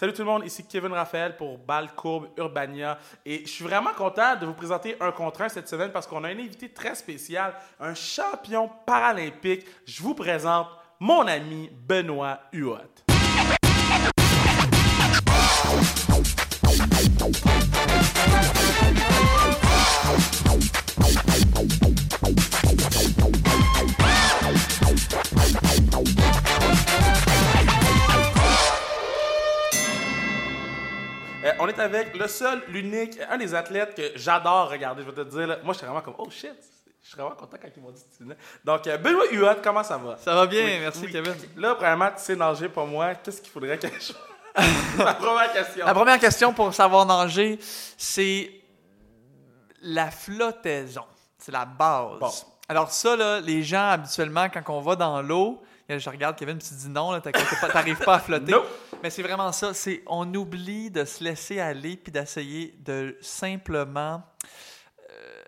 Salut tout le monde, ici Kevin Raphaël pour Balle Courbe Urbania. Et je suis vraiment content de vous présenter un contre cette semaine parce qu'on a un invité très spécial, un champion paralympique. Je vous présente mon ami Benoît Huot. On est avec le seul, l'unique, un des athlètes que j'adore regarder. Je vais te dire, là, moi, je suis vraiment comme, oh shit, je suis vraiment content quand ils m'ont dit que tu venais. Donc, euh, Benoît Huot, comment ça va? Ça va bien, Oui, merci oui. Kevin. Là, premièrement, tu sais nager pour moi. Qu'est-ce qu'il faudrait que je La première question. La première question pour savoir nager, c'est la flottaison. C'est la base. Bon. Alors ça, là, les gens, habituellement, quand on va dans l'eau, je regarde Kevin, puis tu dis non, t'as pas- t'arrives pas à flotter. Nope. Mais c'est vraiment ça. C'est on oublie de se laisser aller puis d'essayer de simplement, euh,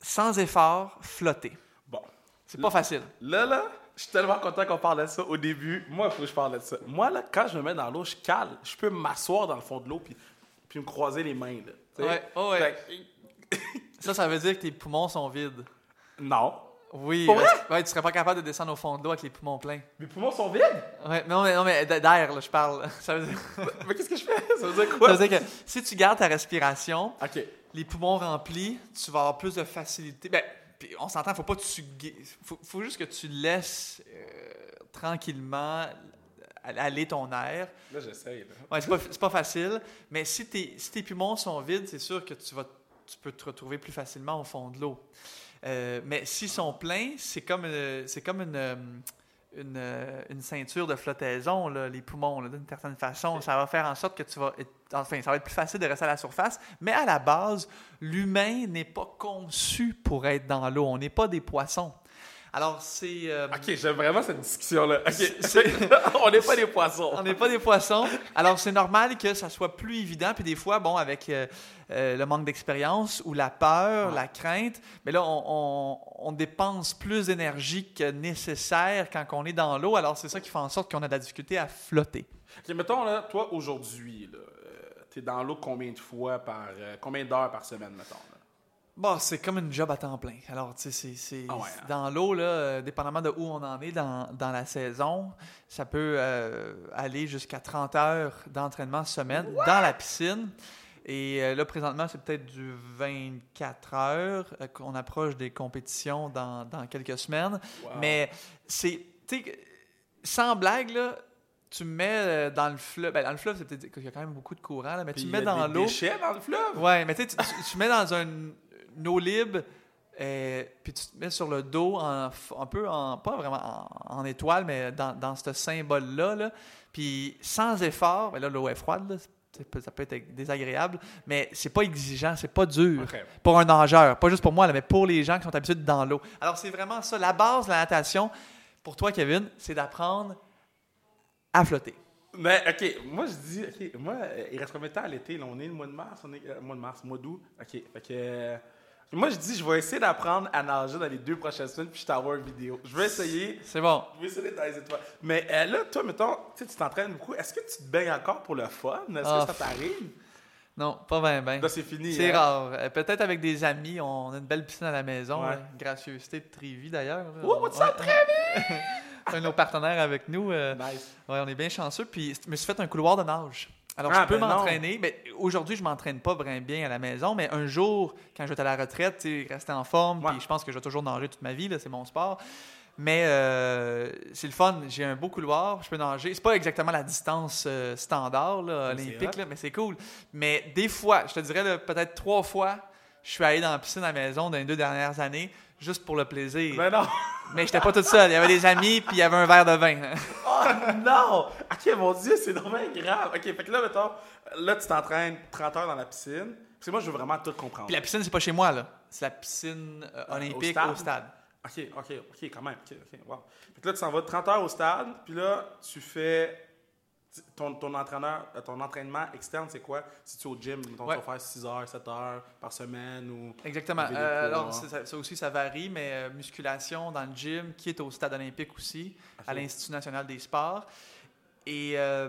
sans effort, flotter. Bon. C'est pas facile. Là, là, je suis tellement content qu'on parle de ça au début. Moi, il faut que je parle de ça. Moi, là, quand je me mets dans l'eau, je cale. Je peux m'asseoir dans le fond de l'eau puis, puis me croiser les mains. Là? Ouais, oh ouais. Fait Ça, ça veut dire que tes poumons sont vides. non. Oui, Pour parce que- ouais, tu serais pas capable de descendre au fond de l'eau avec les poumons pleins. Mes poumons sont vides? Ouais, non, mais, non, mais d'air, là, je parle. Ça veut, dire, Mais qu'est-ce que je fais? Ça veut dire quoi? ça veut dire que si tu gardes ta respiration, les poumons remplis, tu vas avoir plus de facilité. Ben, puis on s'entend, faut pas que tu. Faut, faut juste que tu laisses euh, tranquillement aller ton air. Là, j'essaye. Ouais, c'est pas, pas facile, mais si, tes- si tes poumons sont vides, c'est sûr que tu, vas, tu peux te retrouver plus facilement au fond de l'eau. Euh, mais s'ils sont pleins, c'est comme, euh, c'est comme une, euh, une, une ceinture de flottaison, là, les poumons, d'une certaine façon. Ça va faire en sorte que tu vas. être- Enfin, ça va être plus facile de rester à la surface. Mais à la base, l'humain n'est pas conçu pour être dans l'eau. On n'est pas des poissons. Alors, c'est. euh, OK, j'aime vraiment cette discussion-là. OK. C'est- On n'est pas des poissons. on n'est pas des poissons. Alors, c'est normal que ça soit plus évident. Puis des fois, bon, avec euh, euh, le manque d'expérience ou la peur, Ouais. la crainte, mais là, on, on- on dépense plus d'énergie que nécessaire quand on est dans l'eau. Alors, c'est ça qui fait en sorte qu'on a de la difficulté à flotter. OK, mettons, là, toi, aujourd'hui, là, tu es dans l'eau combien de fois par... combien d'heures par semaine, mettons? Là? Bon, c'est comme une job à temps plein. Alors, tu sais, c'est- c'est Ah ouais, hein? dans l'eau, là, euh, dépendamment de où on en est dans, dans la saison, ça peut euh, aller jusqu'à 30 heures d'entraînement semaine dans la piscine. Et euh, là, présentement, c'est peut-être du 24 heures euh, qu'on approche des compétitions dans, dans quelques semaines. Wow. Mais c'est, tu sais, sans blague, là, tu me mets dans le fleuve. Ben, dans le fleuve, c'est peut-être qu'il y a quand même beaucoup de courant, là, mais Puis tu il me y mets a dans des l'eau. déchets dans le fleuve? Ouais, mais tu sais, tu- tu tu mets dans un, une eau libre, euh, puis tu te mets sur le dos, en, un peu en, pas vraiment en, en étoile, mais dans, dans ce symbole-là, là, puis sans effort, ben là, l'eau est froide, là, ça peut être désagréable, mais c'est pas exigeant, c'est pas dur pour un nageur, pas juste pour moi, là, mais pour les gens qui sont habitués dans l'eau. Alors, c'est vraiment ça. La base de la natation, pour toi, Kevin, c'est d'apprendre à flotter. Mais, OK, moi, je dis, OK, moi, euh, il reste combien de temps à l'été? là? On est le mois de mars, on est euh, mois de mars, mois d'août. OK, fait que... moi, je dis, je vais essayer d'apprendre à nager dans les deux prochaines semaines, puis je t'envoie une vidéo. Je vais essayer. C'est bon. Je vais essayer dans les étoiles. Mais euh, là, toi, mettons, tu sais, tu t'entraînes beaucoup. Est-ce que tu te baignes encore pour le fun? Est-ce Ah, que ça t'arrive? Non, pas bien, bien. Là, c'est fini. C'est hein? rare. Euh, Peut-être avec des amis. On a une belle piscine à la maison. Ouais. Gracieuseté de Trivi, d'ailleurs. Oh, what's up? C'est un de nos partenaires avec nous. euh, Nice. ouais, on est bien chanceux. Puis, je me suis fait un couloir de nage. Alors, Ah, je peux ben m'entraîner. Mais aujourd'hui, je m'entraîne pas vraiment bien à la maison. Mais un jour, quand je vais être à la retraite, rester en forme. Ouais. Puis, je pense que je vais toujours nager toute ma vie. là, C'est mon sport. Mais euh, c'est le fun. J'ai un beau couloir. Je peux nager. C'est pas exactement la distance euh, standard là, olympique, là, mais c'est cool. Mais des fois, je te dirais peut-être trois fois, je suis allé dans la piscine à la maison dans les deux dernières années, juste pour le plaisir. Mais non. Mais j'étais pas toute seule. Il y avait des amis, puis il y avait un verre de vin. Oh non! Ok, mon Dieu, c'est vraiment grave. Ok, fait que là, mettons, là, tu t'entraînes 30 heures dans la piscine. Parce que moi, je veux vraiment tout comprendre. Puis la piscine, c'est pas chez moi, là. C'est la piscine euh, olympique stade? au stade. Ok, ok, ok, quand même. Ok, ok, wow. Fait que là, tu s'en vas 30 heures au stade, puis là, tu fais. Ton, ton entraîneur, euh, ton entraînement externe, c'est quoi? Si tu es au gym, tu vas faire 6 heures, 7 heures par semaine ou. Exactement. Euh, alors, ça, ça aussi, ça varie, mais euh, musculation dans le gym, qui est au stade olympique aussi, à l'Institut national des sports. Et euh,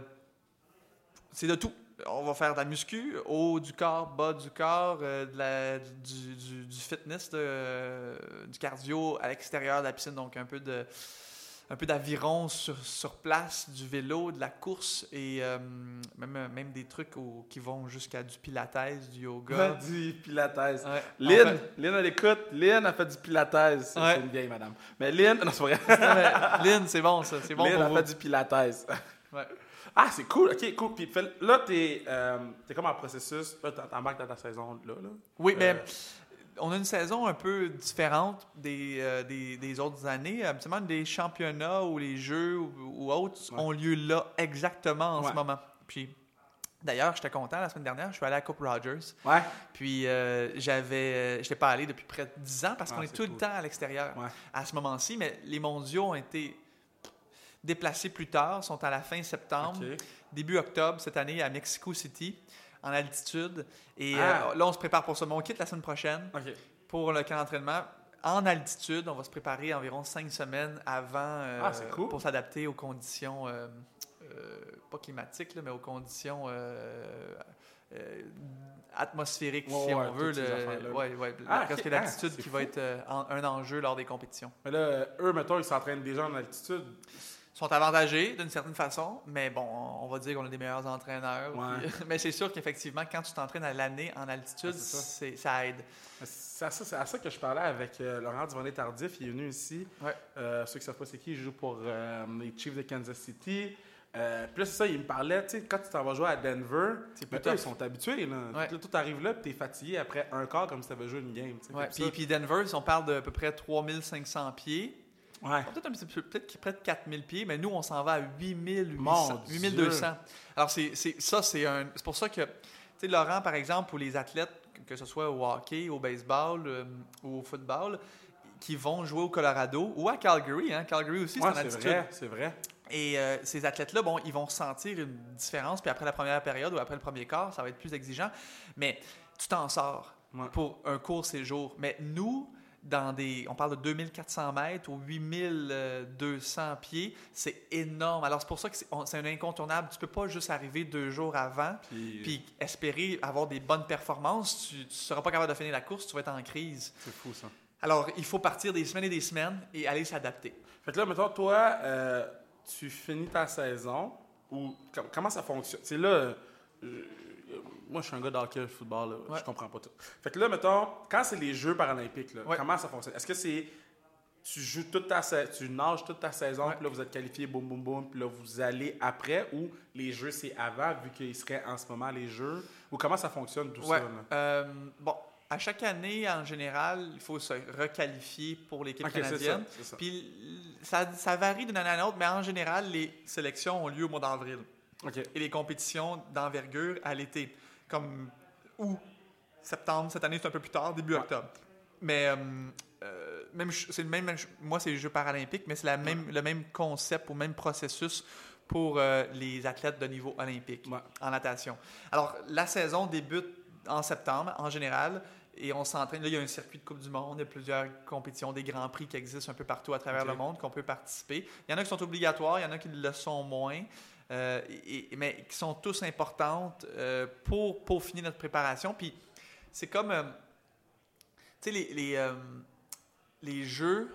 c'est de tout. On va faire de la muscu, haut du corps, bas du corps, de la- du, du- du fitness, de- du cardio à l'extérieur de la piscine, donc un peu de un peu d'aviron sur, sur place, du vélo, de la course et euh, même, même des trucs au- qui vont jusqu'à du pilates, du yoga. du pilates. Ouais. Lynn, En fait- Lynn, elle écoute. Lynn a fait du pilates. C'est Ouais. une vieille madame. Mais Lynn, non, c'est vrai. Lynn, c'est bon ça, c'est bon Lynn pour a vous. fait du pilates. Ouais. Ah, c'est cool. OK, cool. Puis là, t'es euh, t'es comme en processus. Là, t'embarques dans ta saison là. là. Oui, mais Euh, on a une saison un peu différente des, euh, des, des autres années. Habituellement, les championnats ou les jeux ou, ou autres Ouais. ont lieu là exactement en Ouais. ce moment. Puis, d'ailleurs, j'étais content la semaine dernière. Je suis allé à la Coupe Rogers. Ouais. Puis, euh, j'avais, je n'étais pas allé depuis près de 10 ans parce Ah, qu'on est, tout cool. le temps à l'extérieur Ouais. à ce moment-ci. Mais les mondiaux ont été déplacés plus tard, sont à la fin septembre début octobre cette année à Mexico City, en altitude. Et Ah. euh, là, on se prépare pour ça. Mais on quitte la semaine prochaine pour le camp d'entraînement. En altitude, on va se préparer environ cinq semaines avant euh, Ah, cool. pour s'adapter aux conditions, euh, pas climatiques, là, mais aux conditions atmosphériques, Ouais, si ouais, on veut. le- ouais, ouais, Ah, parce que l'altitude Ah, qui va être euh, en- un enjeu lors des compétitions. Mais là, eux, mettons, ils s'entraînent déjà en altitude. Ils sont avantagés d'une certaine façon, mais bon, on va dire qu'on a des meilleurs entraîneurs. Ouais. puis- mais c'est sûr qu'effectivement, quand tu t'entraînes à l'année en altitude, Ah, ça. aide. C'est à ça, c'est à ça que je parlais avec euh, Laurent Duvernay-Tardif. Il est venu ici. Ouais. Euh, ceux qui ne savent pas c'est qui, il joue pour euh, les Chiefs de Kansas City. Euh, puis là, c'est ça, il me parlait, tu sais, quand tu t'en vas jouer à Denver, ben, ils sont habitués. Là. Ouais. Là, tout arrive là, puis t'es fatigué après un quart comme si t'avais joué une game. Ouais, Puis, ça- Denver, on parle d'à peu près 3500 pieds. Ouais. Peut-être un petit peu, peut-être qu'il est près de 4000 pieds, mais nous, on s'en va à 8800, Mon 8200. Alors, c'est, ça, c'est un. C'est pour ça que, tu sais, Laurent, par exemple, pour les athlètes, que ce soit au hockey, au baseball euh, ou au football, qui vont jouer au Colorado ou à Calgary, hein. Calgary aussi, Ouais, c'est vrai, c'est vrai. Et euh, ces athlètes-là, bon, ils vont sentir une différence, puis après la première période ou après le premier quart, ça va être plus exigeant. Mais tu t'en sors Ouais. pour un court séjour. Mais nous, dans des, on parle de 2400 mètres ou 8200 pieds, c'est énorme. Alors c'est pour ça que c'est un incontournable. Tu peux pas juste arriver deux jours avant Puis, puis espérer avoir des bonnes performances. Tu, tu seras pas capable de finir la course, tu vas être en crise. c'est fou, ça. Alors il faut partir des semaines et des semaines et aller s'adapter. Fait que là, mettons, toi, euh, tu finis ta saison, ou com- comment ça fonctionne? C'est là, euh, euh, moi, je suis un gars d'hockey, football, là, Ouais. je comprends pas tout. Fait que là, mettons, quand c'est les Jeux paralympiques, là, Ouais. comment ça fonctionne? Est-ce que c'est, tu joues toute ta tu nages toute ta saison, puis là, vous êtes qualifié, boum, boum, boum, puis là, vous allez après, ou les Jeux, c'est avant, vu qu'ils seraient en ce moment les Jeux? Ou comment ça fonctionne, tout ça? là? Euh, bon, à chaque année, en général, il faut se requalifier pour l'équipe Ok, c'est canadienne. ça, ça. Puis ça, ça varie d'une année à l'autre, mais en général, les sélections ont lieu au mois d'avril et les compétitions d'envergure à l'été, comme août, septembre. Cette année, c'est un peu plus tard, début Ouais. octobre. Mais euh, euh, même, c'est le même, moi, c'est les Jeux paralympiques, mais c'est la même, le même concept ou même processus pour euh, les athlètes de niveau olympique Ouais. en natation. Alors, la saison débute en septembre, en général, et on s'entraîne. Là, il y a un circuit de Coupe du Monde, il y a plusieurs compétitions, des grands prix qui existent un peu partout à travers le monde, qu'on peut participer. Il y en a qui sont obligatoires, il y en a qui le sont moins, euh, et- mais qui sont tous importantes euh, pour peaufiner notre préparation. Puis, c'est comme, euh, tu sais, les, les, euh, les Jeux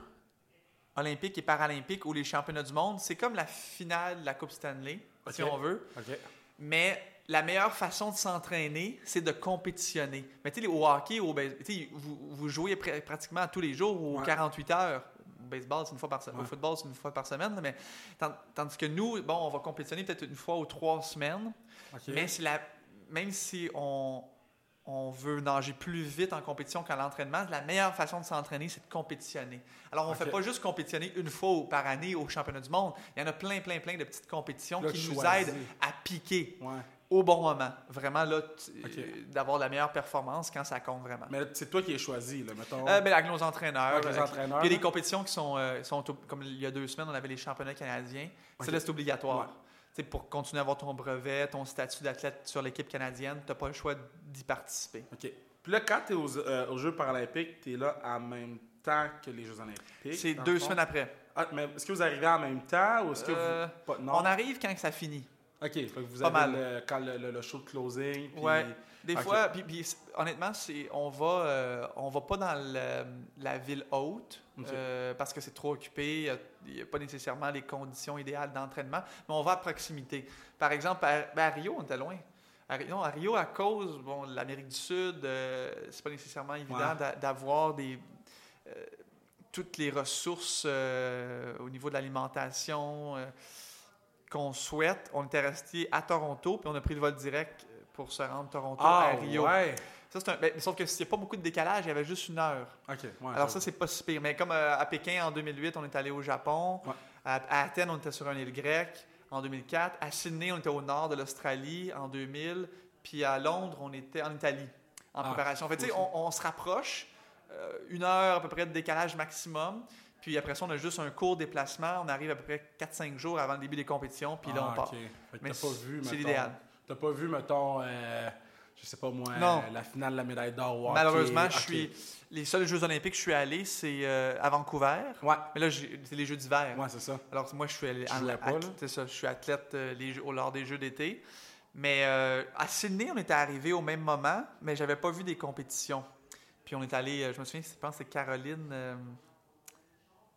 olympiques et paralympiques ou les championnats du monde, c'est comme la finale de la Coupe Stanley, si on veut. Mais la meilleure façon de s'entraîner, c'est de compétitionner. Mais tu sais, au hockey, au sais, vous, vous jouez pr- pratiquement tous les jours ou Ouais. 48 heures. Au baseball, c'est une fois par semaine. Au football, c'est une fois par semaine. Mais tandis que nous, bon, on va compétitionner peut-être une fois ou trois semaines. Mais c'est la, même si on, on veut nager plus vite en compétition qu'à l'entraînement, la meilleure façon de s'entraîner, c'est de compétitionner. Alors, on ne fait pas juste compétitionner une fois par année au championnat du monde. Il y en a plein, plein, plein de petites compétitions Là, qui nous choisis. aident à piquer Ouais. Au bon moment. Vraiment, là, d'avoir la meilleure performance quand ça compte vraiment. Mais c'est toi qui es choisi, là, mettons. Euh, ben, avec nos entraîneurs. Avec les entraîneurs, Puis il y a des compétitions qui sont, euh, sont comme il y a deux semaines, on avait les championnats canadiens. Ça, là, c'est obligatoire. Ouais. Pour continuer à avoir ton brevet, ton statut d'athlète sur l'équipe canadienne, tu n'as pas le choix d'y participer. OK. Puis là, quand tu es aux, euh, aux Jeux paralympiques, tu es là en même temps que les Jeux olympiques. C'est deux semaines après. Ah, mais est-ce que vous arrivez en même temps ou est-ce que vous... Pas, non? On arrive quand ça finit. OK, fait que vous Pas avez mal. le, quand le, le- le show de closing. puis- Ouais. Des fois, puis, honnêtement, c'est, on va, euh, on va pas dans le- la ville haute euh, parce que c'est trop occupé. Il n'y a, pas nécessairement les conditions idéales d'entraînement, mais on va à proximité. Par exemple, à, ben, à Rio, on était loin. À, Rio- non, à Rio, à cause bon, de l'Amérique du Sud, euh, c'est pas nécessairement évident Ouais. d'a- d'avoir des euh, toutes les ressources au niveau de l'alimentation qu'on souhaite. On était resté à Toronto, puis on a pris le vol direct pour se rendre Toronto Ah, à Rio. ouais. Ça, c'est un- ben, sauf que s'il n'y a pas beaucoup de décalage, il y avait juste une heure. OK, ouais. Alors ça, c'est pas si pire. Mais comme euh, à Pékin, en 2008, on est allé au Japon. Ouais. À, à Athènes, on était sur un île grecque en 2004. À Sydney, on était au nord de l'Australie en 2000. Puis à Londres, on était en Italie en Ah, préparation. En fait, on, on se rapproche. euh, une heure à peu près de décalage maximum. Puis après ça, on a juste un court déplacement. On arrive à peu près 4-5 jours avant le début des compétitions. Puis là, Ah, on part. OK. Fait que Mais t'as pas vu, c'est l'idéal. T'as pas vu, mettons, euh, je sais pas moi, Non. euh, la finale de la médaille d'or. Malheureusement, je Ok. suis. Les seuls Jeux Olympiques que je suis allé, c'est euh, à Vancouver. Ouais, Mais là, c'est les Jeux d'hiver. ouais, c'est ça. Alors moi, je suis allé- c'est ça, je suis athlète euh, les lors des Jeux d'été. Mais euh, à Sydney, on était arrivé au même moment, mais j'avais pas vu des compétitions. Puis on est allé, je me souviens, je pense que c'est Caroline,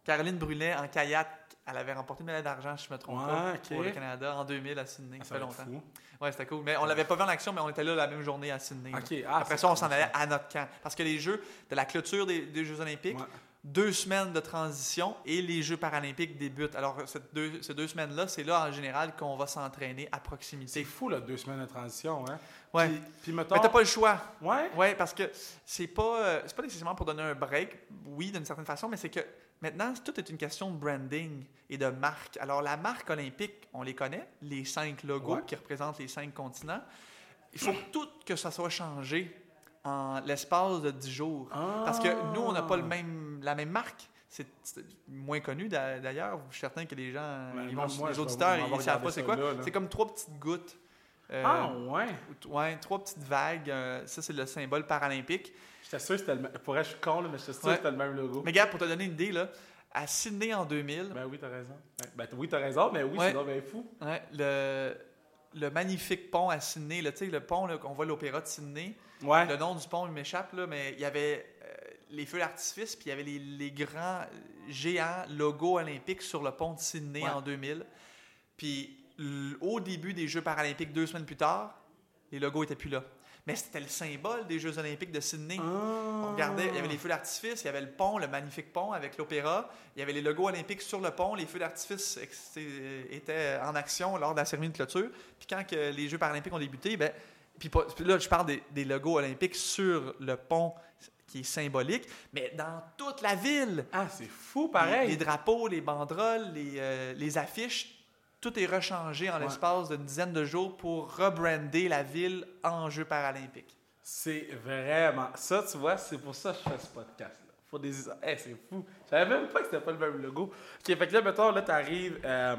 Caroline Brunet en kayak. Elle avait remporté une médaille d'argent, si je me trompe Ouais, pas, pour le Canada en 2000 à Sydney. Ah, ça ça fait longtemps. fou. Ouais, c'était cool. Mais on l'avait pas vu en action, mais on était là la même journée à Sydney. ah, Après c'est ça, on s'en allait à notre camp. Parce que les Jeux, de la clôture des, des Jeux Olympiques, Ouais. deux semaines de transition et les Jeux paralympiques débutent. Alors, cette deux- ces deux semaines-là, c'est là en général qu'on va s'entraîner à C'est proximité. fou, là, deux semaines de transition, hein? Ouais. Puis, puis mettons... Mais t'as pas le choix. Ouais? Ouais, parce que c'est pas, euh, c'est pas nécessairement pour donner un break, oui, d'une certaine façon, mais c'est que maintenant, tout est une question de branding et de marque. Alors, la marque olympique, on les connaît, les cinq logos Ouais. qui représentent les cinq continents. Il faut tout que ça soit changé en l'espace de 10 jours. Parce que nous, on n'a pas le Ah. même, la même marque. C'est moins connu d'a- d'ailleurs. Je suis certain que les gens, Ben, ils moi- vont- moi, les auditeurs, ils ne savent pas c'est quoi. C'est comme trois petites gouttes. Euh, Ah, ouais? ouais, trois petites vagues. euh, ça, c'est le symbole paralympique. J'étais sûr que c'était le même... Pour vrai, je suis con, là, mais j'étais sûr Ouais. que c'était le même logo. Mais regarde, pour te donner une idée, là, à Sydney en 2000, Ben oui, t'as raison. Ouais. Ben oui, t'as raison, mais oui, Ouais. c'est bien fou. ouais, le, le magnifique pont à Sydney, là, tu sais, le pont là, qu'on voit l'Opéra de Sydney, Ouais. le nom du pont il m'échappe, là, mais il y avait euh, les feux d'artifice, puis il y avait les, les grands géants logos olympiques sur le pont de Sydney Ouais. en 2000. Puis au début des Jeux paralympiques, deux semaines plus tard, les logos étaient plus là. Mais c'était le symbole des Jeux olympiques de Sydney. Ah. On regardait, il y avait les feux d'artifice, il y avait le pont, le magnifique pont avec l'opéra, il y avait les logos olympiques sur le pont, les feux d'artifice ex- étaient en action lors de la cérémonie de clôture. Puis quand que les Jeux paralympiques ont débuté, ben, puis là je parle des, des logos olympiques sur le pont qui est symbolique, mais dans toute la ville, Ah, c'est fou, les, pareil. les drapeaux, les banderoles, les, euh, les affiches, tout est rechangé en l'espace d'une dizaine de jours pour rebrander la ville en Jeux paralympiques. C'est vraiment. Ça, tu vois, c'est pour ça que je fais ce podcast-là. Faut des. Hey, c'est fou. Je savais même pas que c'était pas le même logo. Ok, fait que là, mettons, là, t'arrives. Euh,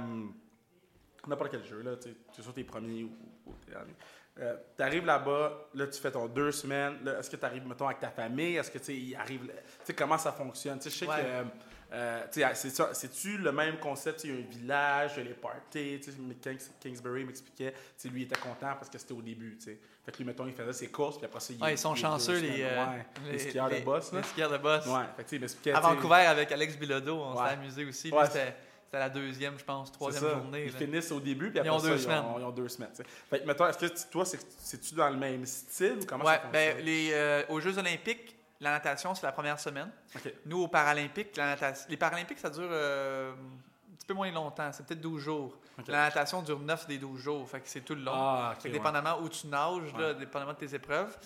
N'importe quel jeu, là. Tu es sur tes premiers ou, ou tes derniers. Euh, t'arrives là-bas, là, tu fais ton deux semaines. Là, est-ce que tu arrives, mettons, avec ta famille? Est-ce que, tu sais, arrive. Tu sais, comment ça fonctionne? Tu sais, je sais Ouais. que. euh, euh, ça- c'est-tu le même concept? Il y a un village, il y a les parties. Kings- Kingsbury m'expliquait, lui il était content parce que c'était au début. tu sais. Fait que lui, mettons, il faisait ses courses, puis après ça, il Ouais, ils sont il- chanceux, les, euh, Ouais, les, skieurs de boss. là. Les skieurs de boss. Ouais, fait que, tu sais, il m'expliquait. À tu sais, Vancouver, avec Alex Bilodeau, on Ouais. s'est amusé aussi. Ouais, c'était la deuxième, je pense, troisième journée. Ils là. finissent au début, puis Ils après ont ça, deux ils, semaines. ont, ils ont deux semaines. Fait que, mettons, est-ce que toi, c'est- c'est-tu dans le même style ou comment Ouais, ça fonctionne? ben, les, euh, aux Jeux Olympiques, la natation, c'est la première semaine. Nous, aux Paralympiques, la natation, les Paralympiques, ça dure euh, un petit peu moins longtemps. C'est peut-être 12 jours. La natation dure 9 des 12 jours. Fait que c'est tout le long. Ah, ok. Fait que ouais. dépendamment où tu nages, là, dépendamment de tes épreuves.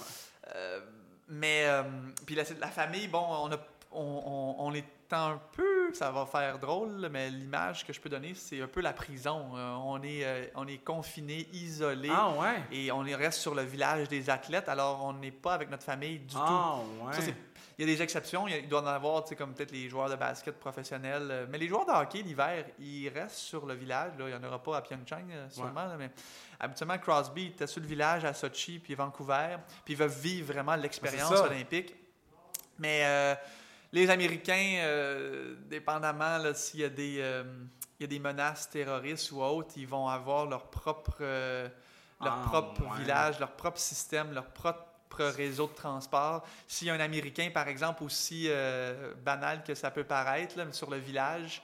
Euh, mais, euh, puis la, la famille, bon, on, a, on, on- on est un peu, ça va faire drôle, mais l'image que je peux donner, c'est un peu la prison. Euh, on est, euh, on est confiné, isolé. Ah, ouais. Et on est- reste sur le village des athlètes, alors on n'est pas avec notre famille du tout. Ah, ouais. Ça, c'est- il y a des exceptions. Il, doit en avoir, comme peut-être les joueurs de basket professionnels. euh, Mais les joueurs de hockey, l'hiver, ils restent sur le village. Là. Il n'y en aura pas à Pyeongchang, euh, sûrement. mais habituellement, Crosby était sur le village à Sochi puis Vancouver. Puis ils veulent vivre vraiment l'expérience ça. olympique. Mais euh, les Américains, euh, dépendamment s'il y a des... euh, y a des menaces terroristes ou autres, ils vont avoir leur propre, euh, leur Ah, propre ouais. village, leur propre système, leur propre réseau de transport. S'il y a un Américain, par exemple, aussi euh, banal que ça peut paraître, là, sur le village,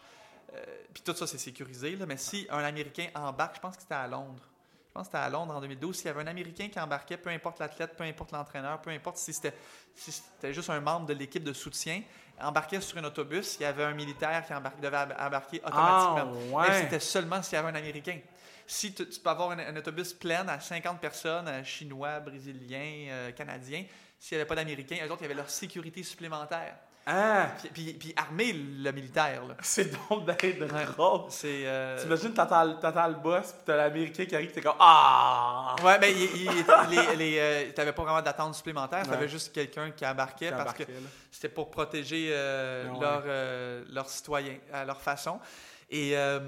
puis tout ça, c'est sécurisé, là, mais si un Américain embarque, je pense que c'était à Londres. Je pense que c'était à Londres en 2012. S'il y avait un Américain qui embarquait, peu importe l'athlète, peu importe l'entraîneur, peu importe si c'était si c'était juste un membre de l'équipe de soutien, embarquait sur un autobus, il y avait un militaire qui devait embarquer automatiquement. Ah, ouais. Mais c'était seulement s'il y avait un Américain. Si tu, tu peux avoir un, un autobus plein à 50 personnes, euh, Chinois, Brésiliens, euh, Canadiens, s'il n'y avait pas d'Américains, eux autres, il y avait leur sécurité supplémentaire. Ah, Puis, puis, puis armer le militaire. là. c'est donc d'être Ouais. drôle. C'est. euh, T'imagines, t'entends t'entends le boss, puis t'as l'Américain qui arrive, t'es comme Ah! Ouais, mais il, il- les, les, euh, t'avais pas vraiment d'attente supplémentaire, t'avais juste quelqu'un qui embarquait Qui parce que là. c'était pour protéger euh, Ouais. leurs euh, leurs citoyens à leur façon. Et euh,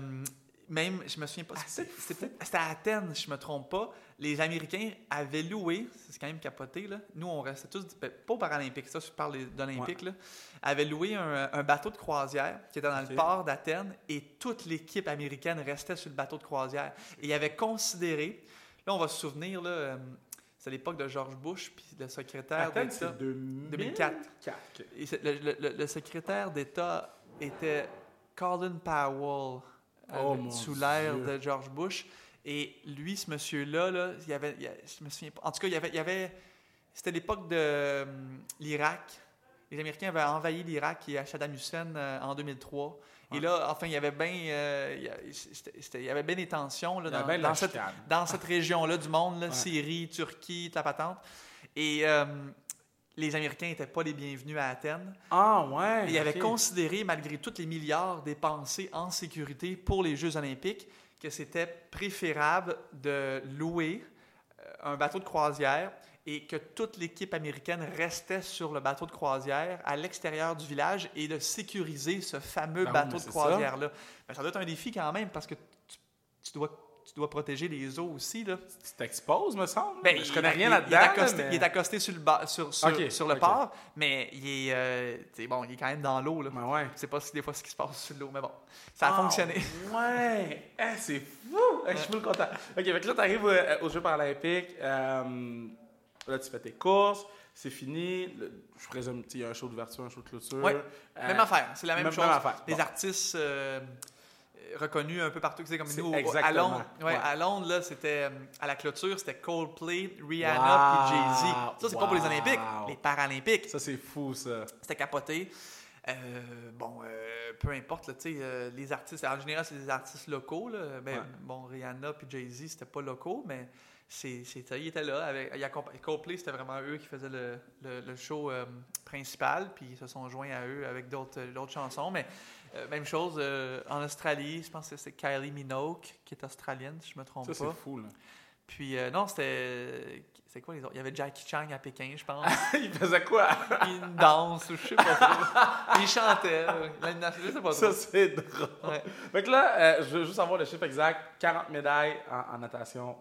même, je me souviens pas, Ah, c'était peut-être- à Athènes, je me trompe pas, les Américains avaient loué, c'est quand même capoté, là. nous on restait tous, ben, pas aux Paralympiques, ça je parle d'Olympiques, là, avaient loué un, un bateau de croisière qui était dans le port d'Athènes et toute l'équipe américaine restait sur le bateau de croisière. Et ils avaient considéré, là on va se souvenir, là, euh, c'est l'époque de George Bush, puis le secrétaire d'État. c'est 2000? 2004. Quatre, ok. Et c'est- Le, le- le- le secrétaire d'État était Colin Powell, Oh, sous l'ère de George Bush. Et lui, ce monsieur-là, là, il y avait, il je me souviens pas. En tout cas, il y avait, il avait c'était l'époque de euh, l'Irak. Les Américains avaient envahi l'Irak et à Saddam Hussein euh, en 2003. Et là, enfin, il y avait bien, euh, il y avait bien des tensions là, dans, cette, dans cette région-là du monde, là, Ouais. Syrie, Turquie, la patente. Et euh, les Américains n'étaient pas les bienvenus à Athènes. Ah, ouais. Et ils avaient considéré, malgré tous les milliards dépensés en sécurité pour les Jeux olympiques, que c'était préférable de louer euh, un bateau de croisière et que toute l'équipe américaine restait sur le bateau de croisière à l'extérieur du village et de sécuriser ce fameux Ben bateau de croisière-là. Ben, ça doit être un défi quand même parce que tu, tu dois, tu dois protéger les eaux aussi. Là. Tu t'exposes, me semble. Ben, je il- connais rien il- là-dedans. Il est accosté, mais- il est accosté sur le, ba- sur, sur, Ok, sur le port, mais il est, euh, tu bon, il est quand même dans l'eau. là. Ben ouais. Je sais pas si des fois ce qui se passe sur l'eau, mais bon, ça a Ah, fonctionné. Ouais! Eh, c'est fou! Eh, je suis full content. OK, fait que là, t'arrives euh, aux Jeux paralympiques. euh, là, tu fais tes courses. C'est fini. Le- je présume qu'il y a un show d'ouverture, un show de clôture. Ouais. Euh, même affaire, c'est la même, même- chose. même affaire. Les Bon. artistes euh, reconnus un peu partout, c'est comme nous. À exactement. Londres, ouais, Ouais. à Londres là, c'était euh, à la clôture, c'était Coldplay, Rihanna Wow. puis Jay-Z. Ça, c'est pas pour les. Olympiques, les Paralympiques. Ça, c'est fou, ça. C'était capoté. Euh, bon, euh, peu importe, là, tu sais, euh, les artistes, en général, c'est des artistes locaux. Là. Ben, Ouais. Bon, Rihanna puis Jay-Z, c'était pas locaux, mais c'est, ils étaient là. Avec, Coldplay, c'était vraiment eux qui faisaient le, le- le show principal, puis ils se sont joints à eux avec d'autres, d'autres chansons. Mais euh, même chose euh, en Australie, je pense que c'est Kylie Minogue, qui est australienne, si je me trompe Ça, c'est pas. fou, là. Puis euh, non, c'était. C'est quoi les autres? Il y avait Jackie Chan à Pékin, je pense. Il faisait quoi? il danse ou je sais pas trop. il chantait. Je sais pas trop. Ça, c'est drôle. Ouais. Fait que là, je veux juste avoir le chiffre exact. 40 médailles en, en natation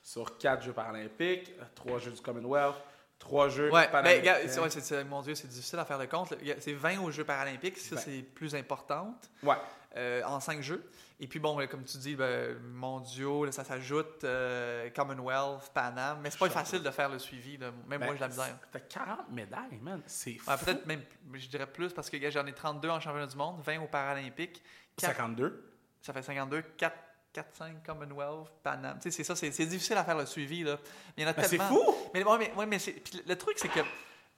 sur 4 Jeux paralympiques, 3 Jeux du Commonwealth, 3 Jeux Ouais, ben, regarde, c'est- ouais, c'est- mon Dieu, c'est difficile à faire le compte. C'est 20 aux Jeux paralympiques, ça Ouais. c'est plus importante, Ouais. euh, en 5 Jeux. Et puis bon, là, comme tu dis, ben, mondiaux, là, ça s'ajoute, euh, Commonwealth, Panam, mais c'est pas facile de faire le suivi. là. Même Ben, moi, j'ai la misère. T'as 40 médailles, man. C'est fou. Ouais, Peut-être même, je dirais plus, parce que j'en ai 32 en championnat du monde, 20 aux Paralympiques, 4 52. ça fait 52, 4, 4 5 Commonwealth, Panam. C'est ça, c'est difficile à faire le suivi. Là. Il y en a Ben, c'est fou! Mais, ouais, mais, ouais, mais c'est- puis le truc, c'est que, tu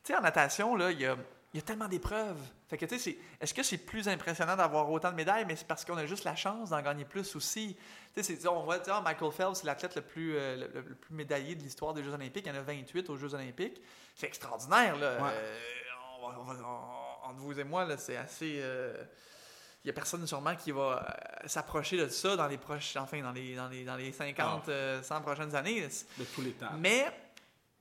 sais, en natation, là, il y a, il y a tellement d'épreuves. Fait que, tu sais, est-ce que c'est plus impressionnant d'avoir autant de médailles, mais c'est parce qu'on a juste la chance d'en gagner plus aussi? Tu sais, on voit, ah, Michael Phelps, c'est l'athlète le plus, euh, le, plus médaillé de l'histoire des Jeux Olympiques. Il y en a 28 aux Jeux Olympiques. C'est extraordinaire, là. Ouais. Euh, on va- on va- on- entre vous et moi, là, c'est assez. euh, il n'y a personne sûrement qui va euh, s'approcher de ça dans les proches, enfin dans les, dans les, dans les 50, Ah. euh, 100 prochaines années. De tous les temps. Mais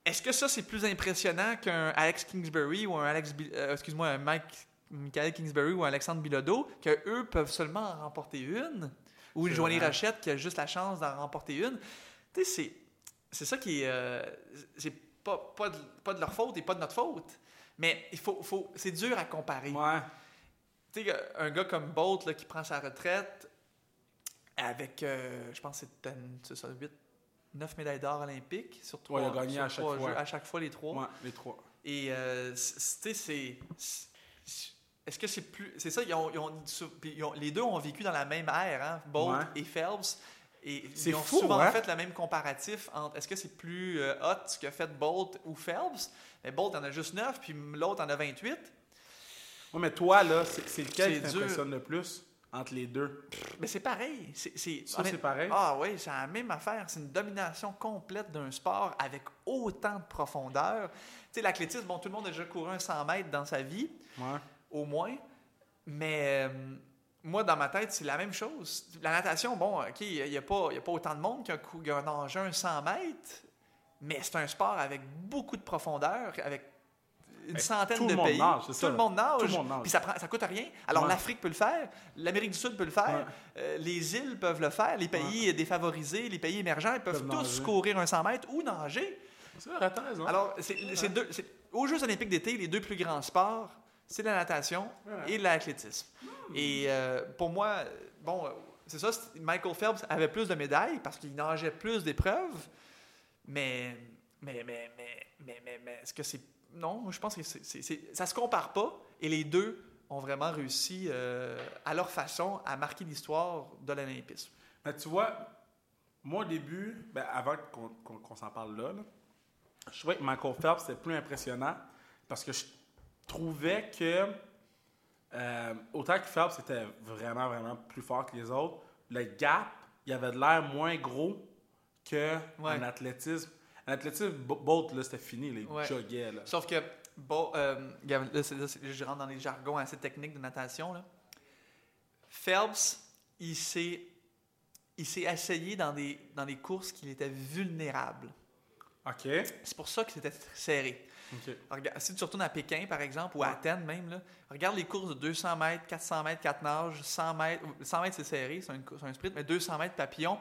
est-ce que ça, c'est plus impressionnant qu'un Alex Kingsbury ou un Alex, euh, excuse-moi, un Mike, Michael Kingsbury ou un Alexandre Bilodeau, que eux peuvent seulement en remporter une, ou une Joanie. Rochette qui a juste la chance d'en remporter une? Tu sais, c'est, c'est ça qui est, euh, c'est pas, pas, de, pas de leur faute et pas de notre faute. Mais il faut, faut, c'est dur à comparer. Ouais. Sais, un gars comme Bolt là, qui prend sa retraite, avec, euh, je pense que c'est ça, 8, 9 médailles d'or olympiques sur Ouais, il a trois, gagné à chaque trois fois. jeux, à chaque fois les trois. Ouais, les trois. Et euh, tu sais, c'est. Est-ce que c'est plus. C'est ça, ils ont, ils ont- sur- puis ils ont- les deux ont vécu dans la même ère, hein, Bolt Ouais. et Phelps. Et ils ont fou, souvent hein? fait le même comparatif entre est-ce que c'est plus euh, hot ce que fait Bolt ou Phelps? Mais Bolt en a juste 9, puis l'autre en a 28. Ouais, mais toi, là, c'est lequel qui t'impressionne le plus entre les deux? Mais c'est pareil. C'est, c'est, Ça, c'est pareil? Ah oui, c'est la même affaire. C'est une domination complète d'un sport avec autant de profondeur. Tu sais, l'athlétisme, bon, tout le monde a déjà couru un 100 mètres dans sa vie, Ouais. au moins. Mais euh, moi, dans ma tête, c'est la même chose. La natation, bon, OK, il n'y a, pas- y a pas autant de monde a nagé un 100 mètres, mais c'est un sport avec beaucoup de profondeur, avec une centaine tout de pays. nage, tout ça. le monde nage. Tout le monde nage. Puis ça, prend, ça coûte rien. Alors Ouais. l'Afrique peut le faire, l'Amérique du Sud peut le faire, Ouais. euh, les îles peuvent le faire, les pays défavorisés, les pays émergents, ils peuvent, Peuvent tous nager. courir un 100 mètres ou nager. C'est vrai, raison. Alors, c'est, deux, aux Jeux olympiques d'été, les deux plus grands sports, c'est la natation et l'athlétisme. Et euh, pour moi, bon, c'est ça, Michael Phelps avait plus de médailles parce qu'il nageait plus d'épreuves, mais, mais, mais, mais, mais, mais, mais est-ce que c'est... Non, je pense que c'est, c'est- ça se compare pas et les deux ont vraiment réussi euh, à leur façon à marquer l'histoire de l'olympisme. Mais tu vois, moi, au début, ben, avant qu'on qu'on- qu'on s'en parle là, là, je trouvais que Michael Phelps était plus impressionnant parce que je trouvais que, euh, autant que Phelps était vraiment, vraiment plus fort que les autres, le gap, il avait de l'air moins gros qu'en Ouais. athlétisme. Bo- Bolt, là, c'était fini, les Ouais. joguait, là. Sauf que, bon, euh, là, je rentre dans les jargons assez techniques de natation. Là. Phelps, il s'est, il s'est essayé dans des, dans des courses qu'il était vulnérable. OK. C'est pour ça que c'était serré. OK. Regarde, si tu retournes à Pékin, par exemple, ou à Ouais. Athènes même, là, regarde les courses de 200 mètres, 400 mètres, 4 nages, 100 mètres. 100 mètres, c'est serré, c'est un, c'est un sprint, mais 200 mètres papillon,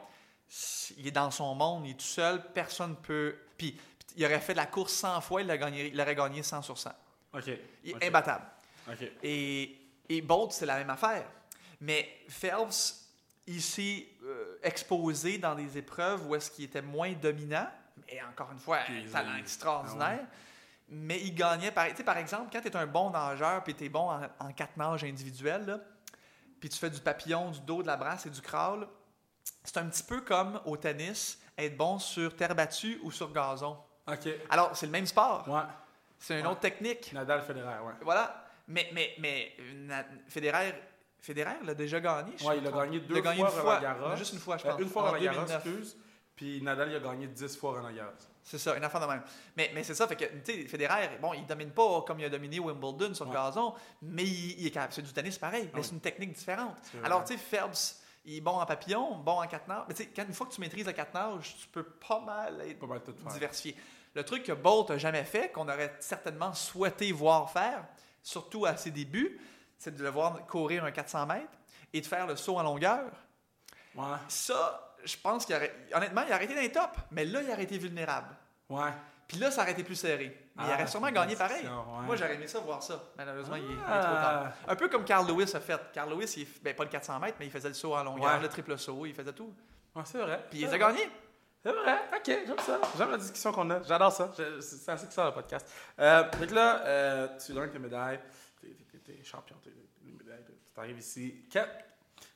il est dans son monde, il est tout seul, personne ne peut. Puis, il aurait fait la course 100 fois, il, gagné, il aurait gagné 100 sur 100. OK. Il est imbattable. OK. Et, et Bolt, c'est la même affaire. Mais Phelps, il s'est euh, exposé dans des épreuves où est-ce qu'il était moins dominant. Et encore une fois, un talent il- extraordinaire. ah Mais il gagnait. Par, tu sais, par exemple, quand tu es un bon nageur puis tu es bon en, en quatre nages individuels, puis tu fais du papillon, du dos, de la brasse et du crawl, c'est un petit peu comme au tennis, être bon sur terre battue ou sur gazon. OK. Alors, c'est le même sport. Ouais. C'est une Ouais. autre technique. Nadal Federer, ouais. Voilà. Mais, mais, mais Na- Federer, Federer l'a déjà gagné. je Ouais, il a gagné Il deux a gagné fois fois. Garros. Non, Juste une fois, je Euh, pense. une fois en Roland Garros, 2009. excuse. Puis Nadal, il a gagné 10 fois Roland Garros. C'est ça, une affaire de même. Mais, mais c'est ça, fait que, tu sais, Federer, bon, il domine pas comme il a dominé Wimbledon sur Ouais. gazon, mais il, il est capable. C'est du tennis pareil, mais Ah oui. c'est une technique différente. Alors, tu sais, Phelps, il est bon en papillon, bon en quatre nages. Mais tu sais, une fois que tu maîtrises le quatre nages, tu peux pas mal être Pas mal tout faire. diversifié. Le truc que Bolt n'a jamais fait, qu'on aurait certainement souhaité voir faire, surtout à ses débuts, c'est de le voir courir un 400 mètres et de faire le saut en longueur. Ouais. Ça, je pense qu'il aurait. Honnêtement, il aurait été dans les tops, mais là, il aurait été vulnérable. Ouais. Puis là, ça aurait été plus serré. Mais il Ah, aurait sûrement gagné pareil. ouais. Moi, j'aurais aimé ça voir ça. Malheureusement, il, est, il est trop Ah. tard. Un peu comme Carl Lewis a fait. Carl Lewis, il, ben, pas le 400 mètres, mais il faisait le saut en longueur, Ouais. le triple saut, il faisait tout. Ouais, c'est vrai. Puis il les a vrai. gagnés. C'est vrai. OK, j'aime ça. J'aime la discussion qu'on a. J'adore ça. C'est assez que ça, le podcast. Euh, donc là, euh, tu gagnes tes médailles. T'es champion. T'es les médailles. Tu arrives ici.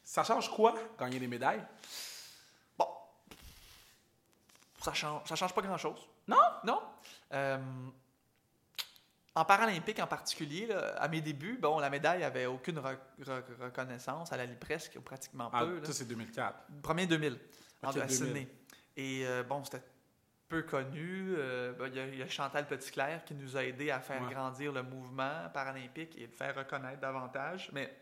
Ça change quoi, gagner des médailles? Bon. Ça change, ça change pas grand-chose. Non? Non. Euh, en paralympique en particulier, là, à mes débuts, bon, la médaille avait aucune re- re- reconnaissance, elle allait presque ou pratiquement Ah, peu. là. ça, c'est 2004. Premier 2000, en, Ok, à 2000. Sydney. Et euh, bon, c'était peu connu. Euh, ben, Il y, a- il y a Chantal Petitclerc qui nous a aidé à faire Ouais. grandir le mouvement paralympique et le faire reconnaître davantage. Mais,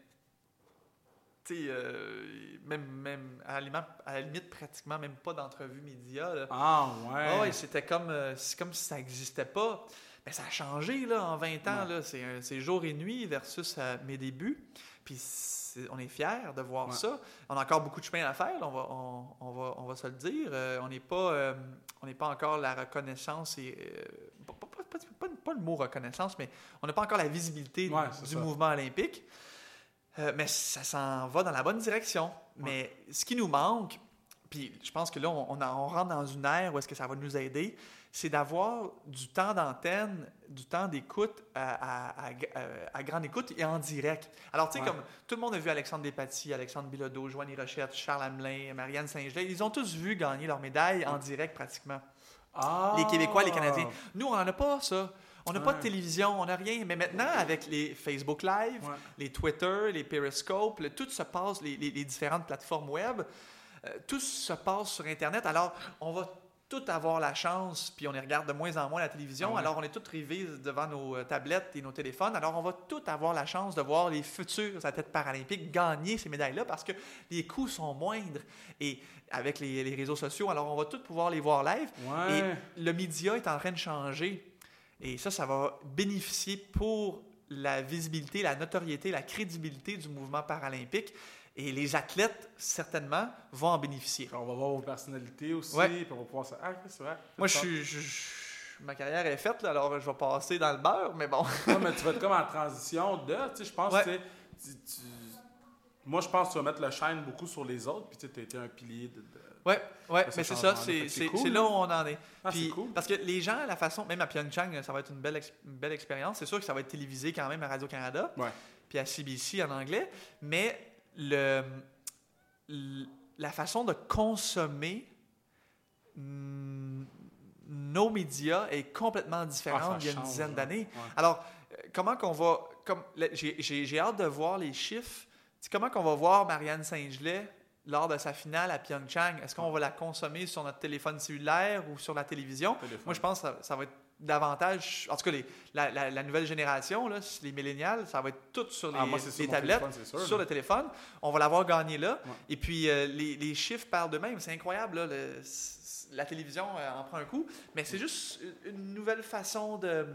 euh, même, même à, la limite, pratiquement même pas d'entrevue média. là. Ah, ouais. Ouais, c'était comme, euh, comme si ça n'existait pas. Mais ça a changé là, en 20 ans. Ouais. C'est, jour et nuit versus euh, mes débuts. Puis on est fiers de voir Ouais. ça. On a encore beaucoup de chemin à faire, là, on, va, on, on va, on va se le dire. Euh, on n'est pas, euh, on n'est pas encore la reconnaissance et pas, pas- pas- le mot reconnaissance, mais on n'a pas encore la visibilité du mouvement olympique. Euh, mais ça s'en va dans la bonne direction. Mais ce qui nous manque, puis je pense que là, on, on, on rentre dans une ère où est-ce que ça va nous aider, c'est d'avoir du temps d'antenne, du temps d'écoute à, à, à, à, grande écoute et en direct. Alors, tu sais, Ouais. comme tout le monde a vu Alexandre Despatie, Alexandre Bilodeau, Joanny Rochette, Charles Hamelin, Marianne Saint-Gelais, ils ont tous vu gagner leur médaille en direct pratiquement. Ah! Les Québécois, les Canadiens. Nous, on n'en a pas ça. On n'a pas de télévision, on n'a rien. Mais maintenant, avec les Facebook Live, Ouais. les Twitter, les Periscope, le- tout se passe, les, les- les différentes plateformes web, euh, tout se passe sur Internet. Alors, on va tout avoir la chance, puis on les regarde de moins en moins la télévision. Ouais. Alors, on est tous rivés devant nos euh, tablettes et nos téléphones. Alors, on va tout avoir la chance de voir les futurs athlètes paralympiques gagner ces médailles-là parce que les coûts sont moindres. Et avec les, les réseaux sociaux, alors on va tout pouvoir les voir live. Ouais. Et le média est en train de changer. Et ça, ça va bénéficier pour la visibilité, la notoriété, la crédibilité du mouvement paralympique. Et les athlètes, certainement, vont en bénéficier. On va voir vos personnalités aussi, Ouais. puis on va pouvoir ça. Ah, c'est vrai. Moi, je suis. je- je- ma carrière est faite, là, alors je vais passer dans le beurre, mais bon. Non, mais tu vas être comme en transition de, tu sais, je pense, Ouais. sais, tu- tu- moi, je pense que tu vas mettre le shine beaucoup sur les autres, puis tu t'as été un pilier de. de- Ouais, ouais, mais c'est ça, c'est cool, là où on en est. Ah, Puis- c'est cool. Parce que les gens, la façon, même à Pyeongchang, ça va être une belle, une belle expérience. C'est sûr que ça va être télévisé quand même à Radio-Canada, Ouais. puis à CBC en anglais, mais le, la façon de consommer mm, nos médias est complètement Ah, différente ça d'il y a une change, dizaine d'années. Ouais. Alors, euh, comment qu'on va. J'ai hâte de voir les chiffres. Sais, comment qu'on va voir Marianne Saint-Gelais lors de sa finale à Pyeongchang? Est-ce qu'on va la consommer sur notre téléphone cellulaire ou sur la télévision? Téléphone. Moi, je pense que ça, ça va être davantage. En tout cas, les- la, la- la nouvelle génération, là, les millénials, ça va être tout sur les, Ah, moi, c'est sur les tablettes, téléphone, c'est sûr, sur le téléphone. On va l'avoir gagné là. Ouais. Et puis, euh, les, les chiffres parlent d'eux-mêmes. C'est incroyable. là, le- c- la télévision euh, en prend un coup. Mais c'est juste une nouvelle façon de,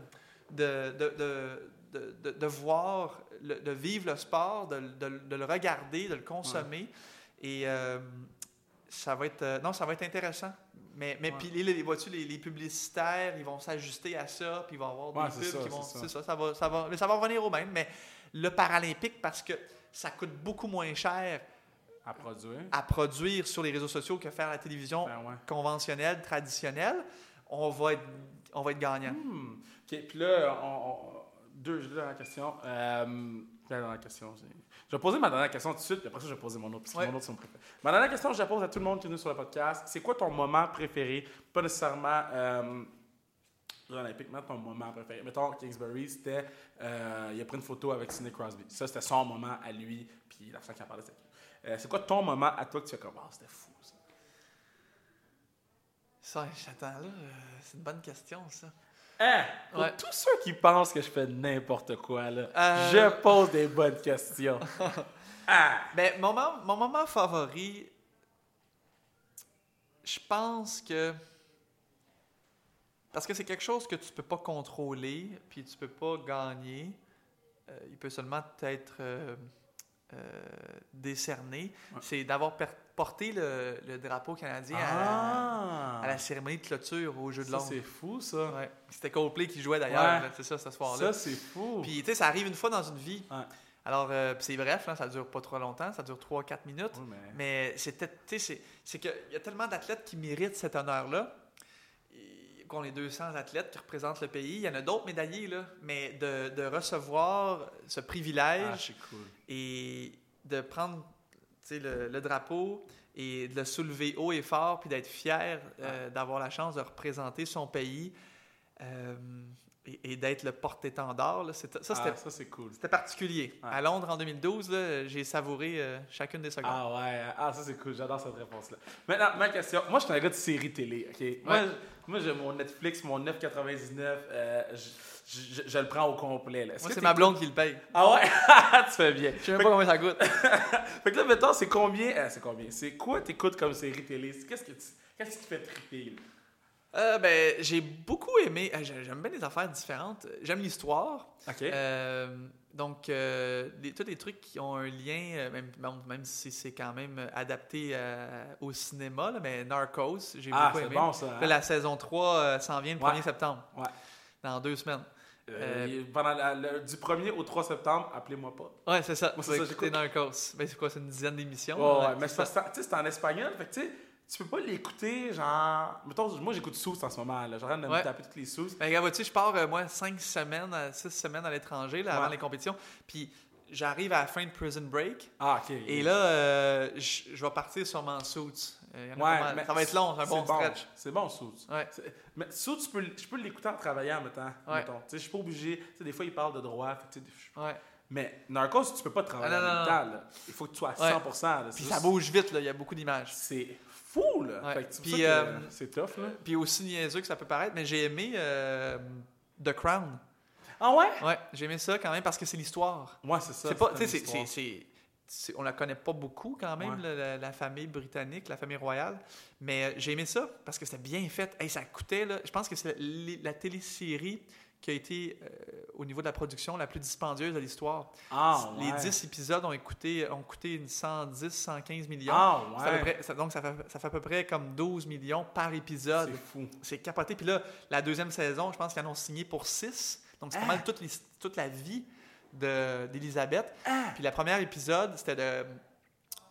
de, de, de, de- de- de voir, le- de vivre le sport, de, le regarder, de le consommer. Et euh, ça va être... non, ça va être intéressant. Mais, puis, les, les, les, les publicitaires, ils vont s'ajuster à ça, puis ils vont avoir des pubs ça, qui vont... c'est ça. Ça, va, ça, va, mais ça va revenir au même. Mais le paralympique, parce que ça coûte beaucoup moins cher À produire. à produire sur les réseaux sociaux que faire la télévision Ben ouais. conventionnelle, traditionnelle, on va être, on va être gagnant. Hmm. Puis là, on, deux, deux dernières questions. Euh, la dernière question, je vais poser ma dernière question tout de suite, puis après ça, je vais poser mon autre, parce que Ouais. mon autre, c'est mon préféré. Ma dernière question, je la pose à tout le monde qui est venu sur le podcast. C'est quoi ton moment préféré? Pas nécessairement euh, l'Olympique, mais ton moment préféré. Mettons, Kingsbury, c'était... euh, il a pris une photo avec Sidney Crosby. Ça, c'était son moment à lui, puis la femme qui en parlait, c'était? Euh, c'est quoi ton moment à toi que tu as comme, ah, c'était fou, ça? Ça, j'attends là, euh, c'est une bonne question, ça. Hein? Pour Ouais. tous ceux qui pensent que je fais n'importe quoi, là, Euh, je pose des bonnes questions. ah! Ben, mon, moment, mon moment favori, je pense que. Parce que c'est quelque chose que tu peux pas contrôler, puis tu peux pas gagner. Euh, il peut seulement être euh, décerné. Ouais. C'est d'avoir porté le, le drapeau canadien à, Ah! à la cérémonie de clôture au Jeu de Londres. c'est fou, ça. Ouais. C'était Coldplay qui jouait d'ailleurs, Ouais. c'est ça, ce soir-là. Ça, c'est fou. Puis, tu sais, ça arrive une fois dans une vie. Alors, euh, c'est bref, là, ça dure pas trop longtemps, ça dure 3-4 minutes. Mais... Mais c'était, tu sais, c'est, c'est qu'il y a tellement d'athlètes qui méritent cet honneur-là. Qu'on est 200 athlètes qui représentent le pays. Il y en a d'autres médaillés, là. Mais de, de recevoir ce Ah, privilège cool. et de prendre le drapeau et de le soulever haut et fort, puis d'être fier euh, d'avoir la chance de représenter son pays euh, et, et d'être le porte-étendard. Ça, c'était Ah, cool. c'était particulier. Ouais. À Londres en 2012, là, j'ai savouré euh, chacune des secondes. Ah ouais, ah ça c'est cool, j'adore cette réponse-là. Maintenant, ma question, moi je suis un gars de série télé, ok? Moi, Ouais. je- moi j'ai mon Netflix, mon 9,99, euh, je, je- je- je le prends au complet. Là. Moi, c'est ma blonde qui le paye. Ah ouais? tu fais bien. Je sais même pas combien ça coûte. Fait que là, mettons, c'est combien? euh, c'est combien? C'est quoi t'écoutes comme série télé? Qu'est-ce que tu, qu'est-ce qui te fait triper? là? Euh, ben, j'ai beaucoup aimé. euh, j'ai- J'aime bien les affaires différentes. J'aime l'histoire. Euh, donc, euh, les- tous les trucs qui ont un lien, même, même, si c'est quand même adapté au cinéma, là, mais Narcos, j'ai ah, beaucoup aimé. bon ça. hein? La saison 3 euh, s'en vient le Ouais. 1er septembre, Ouais. dans deux semaines. Pendant la- le- du 1er au 3 septembre, appelez-moi pas. Ouais, c'est ça. Moi, c'est ça. Narcos. Ben, c'est quoi, c'est une dizaine d'émissions? Là? ouais, mais c'est en espagnol, fait que tu sais, tu peux pas l'écouter, genre. Mettons, moi j'écoute Sous en ce moment, là. J'arrête de me Ouais. taper toutes les Sous. Ben, regarde, vois-tu, je pars, euh, moi, 5 semaines, 6 semaines à l'étranger, là, avant Ouais. les compétitions. Puis j'arrive à la fin de Prison Break. Ah, ok. Et là, euh, je je vais partir sûrement en suits. Euh, Ouais, mais ça va être long, c'est un bon stretch. C'est bon, Sous. Ouais. Mais Sous, tu peux, je peux l'écouter en travaillant en même temps. Ouais. mettons. Tu sais, je suis pas obligé. Tu sais, des fois, ils parlent de droit. fait tu je- Ouais. Mais Narcos, tu peux pas travailler Ah, non, en non, même temps, là. Il faut que tu sois à 100%. là. C'est Puis ça bouge vite, là, il y a beaucoup d'images. C'est fou, là. Ouais. Fait que Puis, euh, c'est tough, là. Puis aussi niaiseux que ça peut paraître, mais j'ai aimé euh, The Crown. Ah ouais? Ouais, j'ai aimé ça quand même parce que c'est l'histoire. Moi, c'est ça. C'est pas, c'est- c'est- on la connaît pas beaucoup quand même, Ouais. la, famille britannique, la famille royale. Mais euh, j'ai aimé ça parce que c'était bien fait. Hey, ça coûtait, là, je pense que c'est la, la télésérie qui a été, euh, au niveau de la production, la plus dispendieuse de l'histoire. Ah, Les ouais. 10 épisodes ont coûté, ont coûté une 110, 115 millions. Ah, C'est à peu ouais. près- ça- donc, ça fait, ça fait à peu près comme 12 millions par épisode. C'est fou. C'est capoté. Puis là, la deuxième saison, je pense qu'ils en ont signé pour 6. Donc, c'est pas Ah. mal toute, toute la vie de- d'Elisabeth. Ah. Puis la première épisode, c'était de-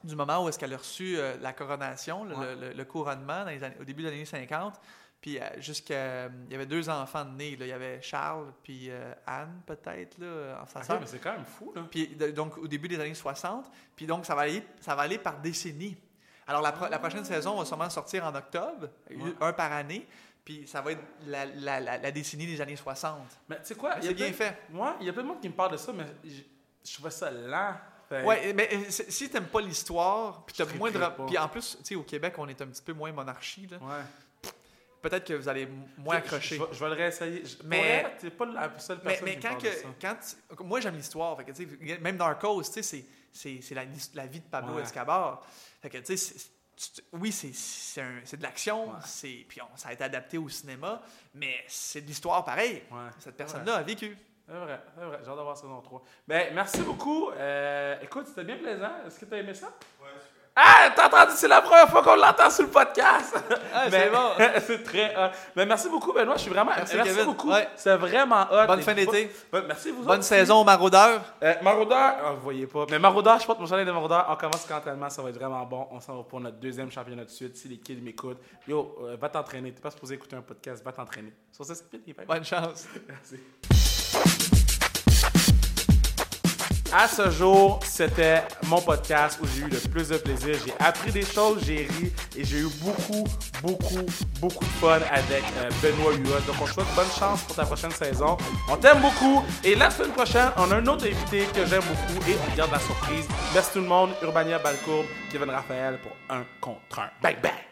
du moment où est-ce qu'elle a reçu euh, la coronation, le, Ouais. le- le couronnement dans les années- au début des années 50. Puis euh, jusqu'à... Il y avait deux enfants nés. Là. Il y avait Charles puis euh, Anne, peut-être, là, en sa Ok, sœur. mais c'est quand même fou, là. Puis de- donc au début des années 60, puis donc ça va aller, ça va aller par décennie. Alors la, pro- la prochaine saison va sûrement sortir en octobre, Ouais. un par année, puis ça va être la, la- la- la décennie des années 60. Mais tu sais quoi? C'est bien fait. Moi, il y a plein de monde qui me parle de ça, mais je, je trouvais ça lent. Fait- Ouais, mais euh, si t'aimes pas l'histoire, puis t'as moins de, puis en plus, tu sais, au Québec, on est un petit peu moins monarchie, là. Ouais. Peut-être que vous allez moins accrocher. Je, je vais- je vais le réessayer. Je- Mais- T'es pas la seule Mais, personne mais qui me quand, parle que, de ça. quand tu- moi j'aime l'histoire, fait que, tu sais, même Narcos, tu sais, c'est, c'est, c'est la, la vie de Pablo Ouais. Escobar. Fait que, tu sais, c'est- tu- oui, c'est, c'est, un- c'est de l'action, Ouais. c'est, puis on- ça a été adapté au cinéma, mais c'est de l'histoire pareil. Ouais. Cette personne-là a vécu. C'est vrai, c'est vrai. J'ai hâte d'avoir saison 3. Ben, merci beaucoup. Euh, écoute, c'était bien plaisant. Est-ce que tu as aimé ça? Ouais, super. Ah, t'as entendu? C'est la première fois qu'on l'entend sur le podcast. Ah, Mais- c'est bon. c'est très hot. Mais merci beaucoup, Benoît. Je suis vraiment. Merci, Merci, Kevin. beaucoup. Ouais. C'est vraiment hot. Bonne fin d'été. Ouais, merci, vous Bonne autres. saison au Maraudeur. Euh, Maraudeur, ah, vous voyez pas. Mais Maraudeur, je porte mon chalet de Maraudeur. On commence l'entraînement, ça va être vraiment bon. On s'en va pour notre deuxième championnat de suite. Si les kids m'écoutent, yo, euh, va t'entraîner. T'es pas supposé écouter un podcast, va t'entraîner. Sur ça, c'est pères. Bonne chance. Merci. À ce jour, c'était mon podcast où j'ai eu le plus de plaisir. J'ai appris des choses, j'ai ri et j'ai eu beaucoup, beaucoup, beaucoup de fun avec euh, Benoît Huot. Donc, on te souhaite bonne chance pour ta prochaine saison. On t'aime beaucoup. Et la semaine prochaine, on a un autre invité que j'aime beaucoup et on garde la surprise. Merci tout le monde. Urbania Balcourbe, Kevin Raphaël pour un contre un. Bang, bang!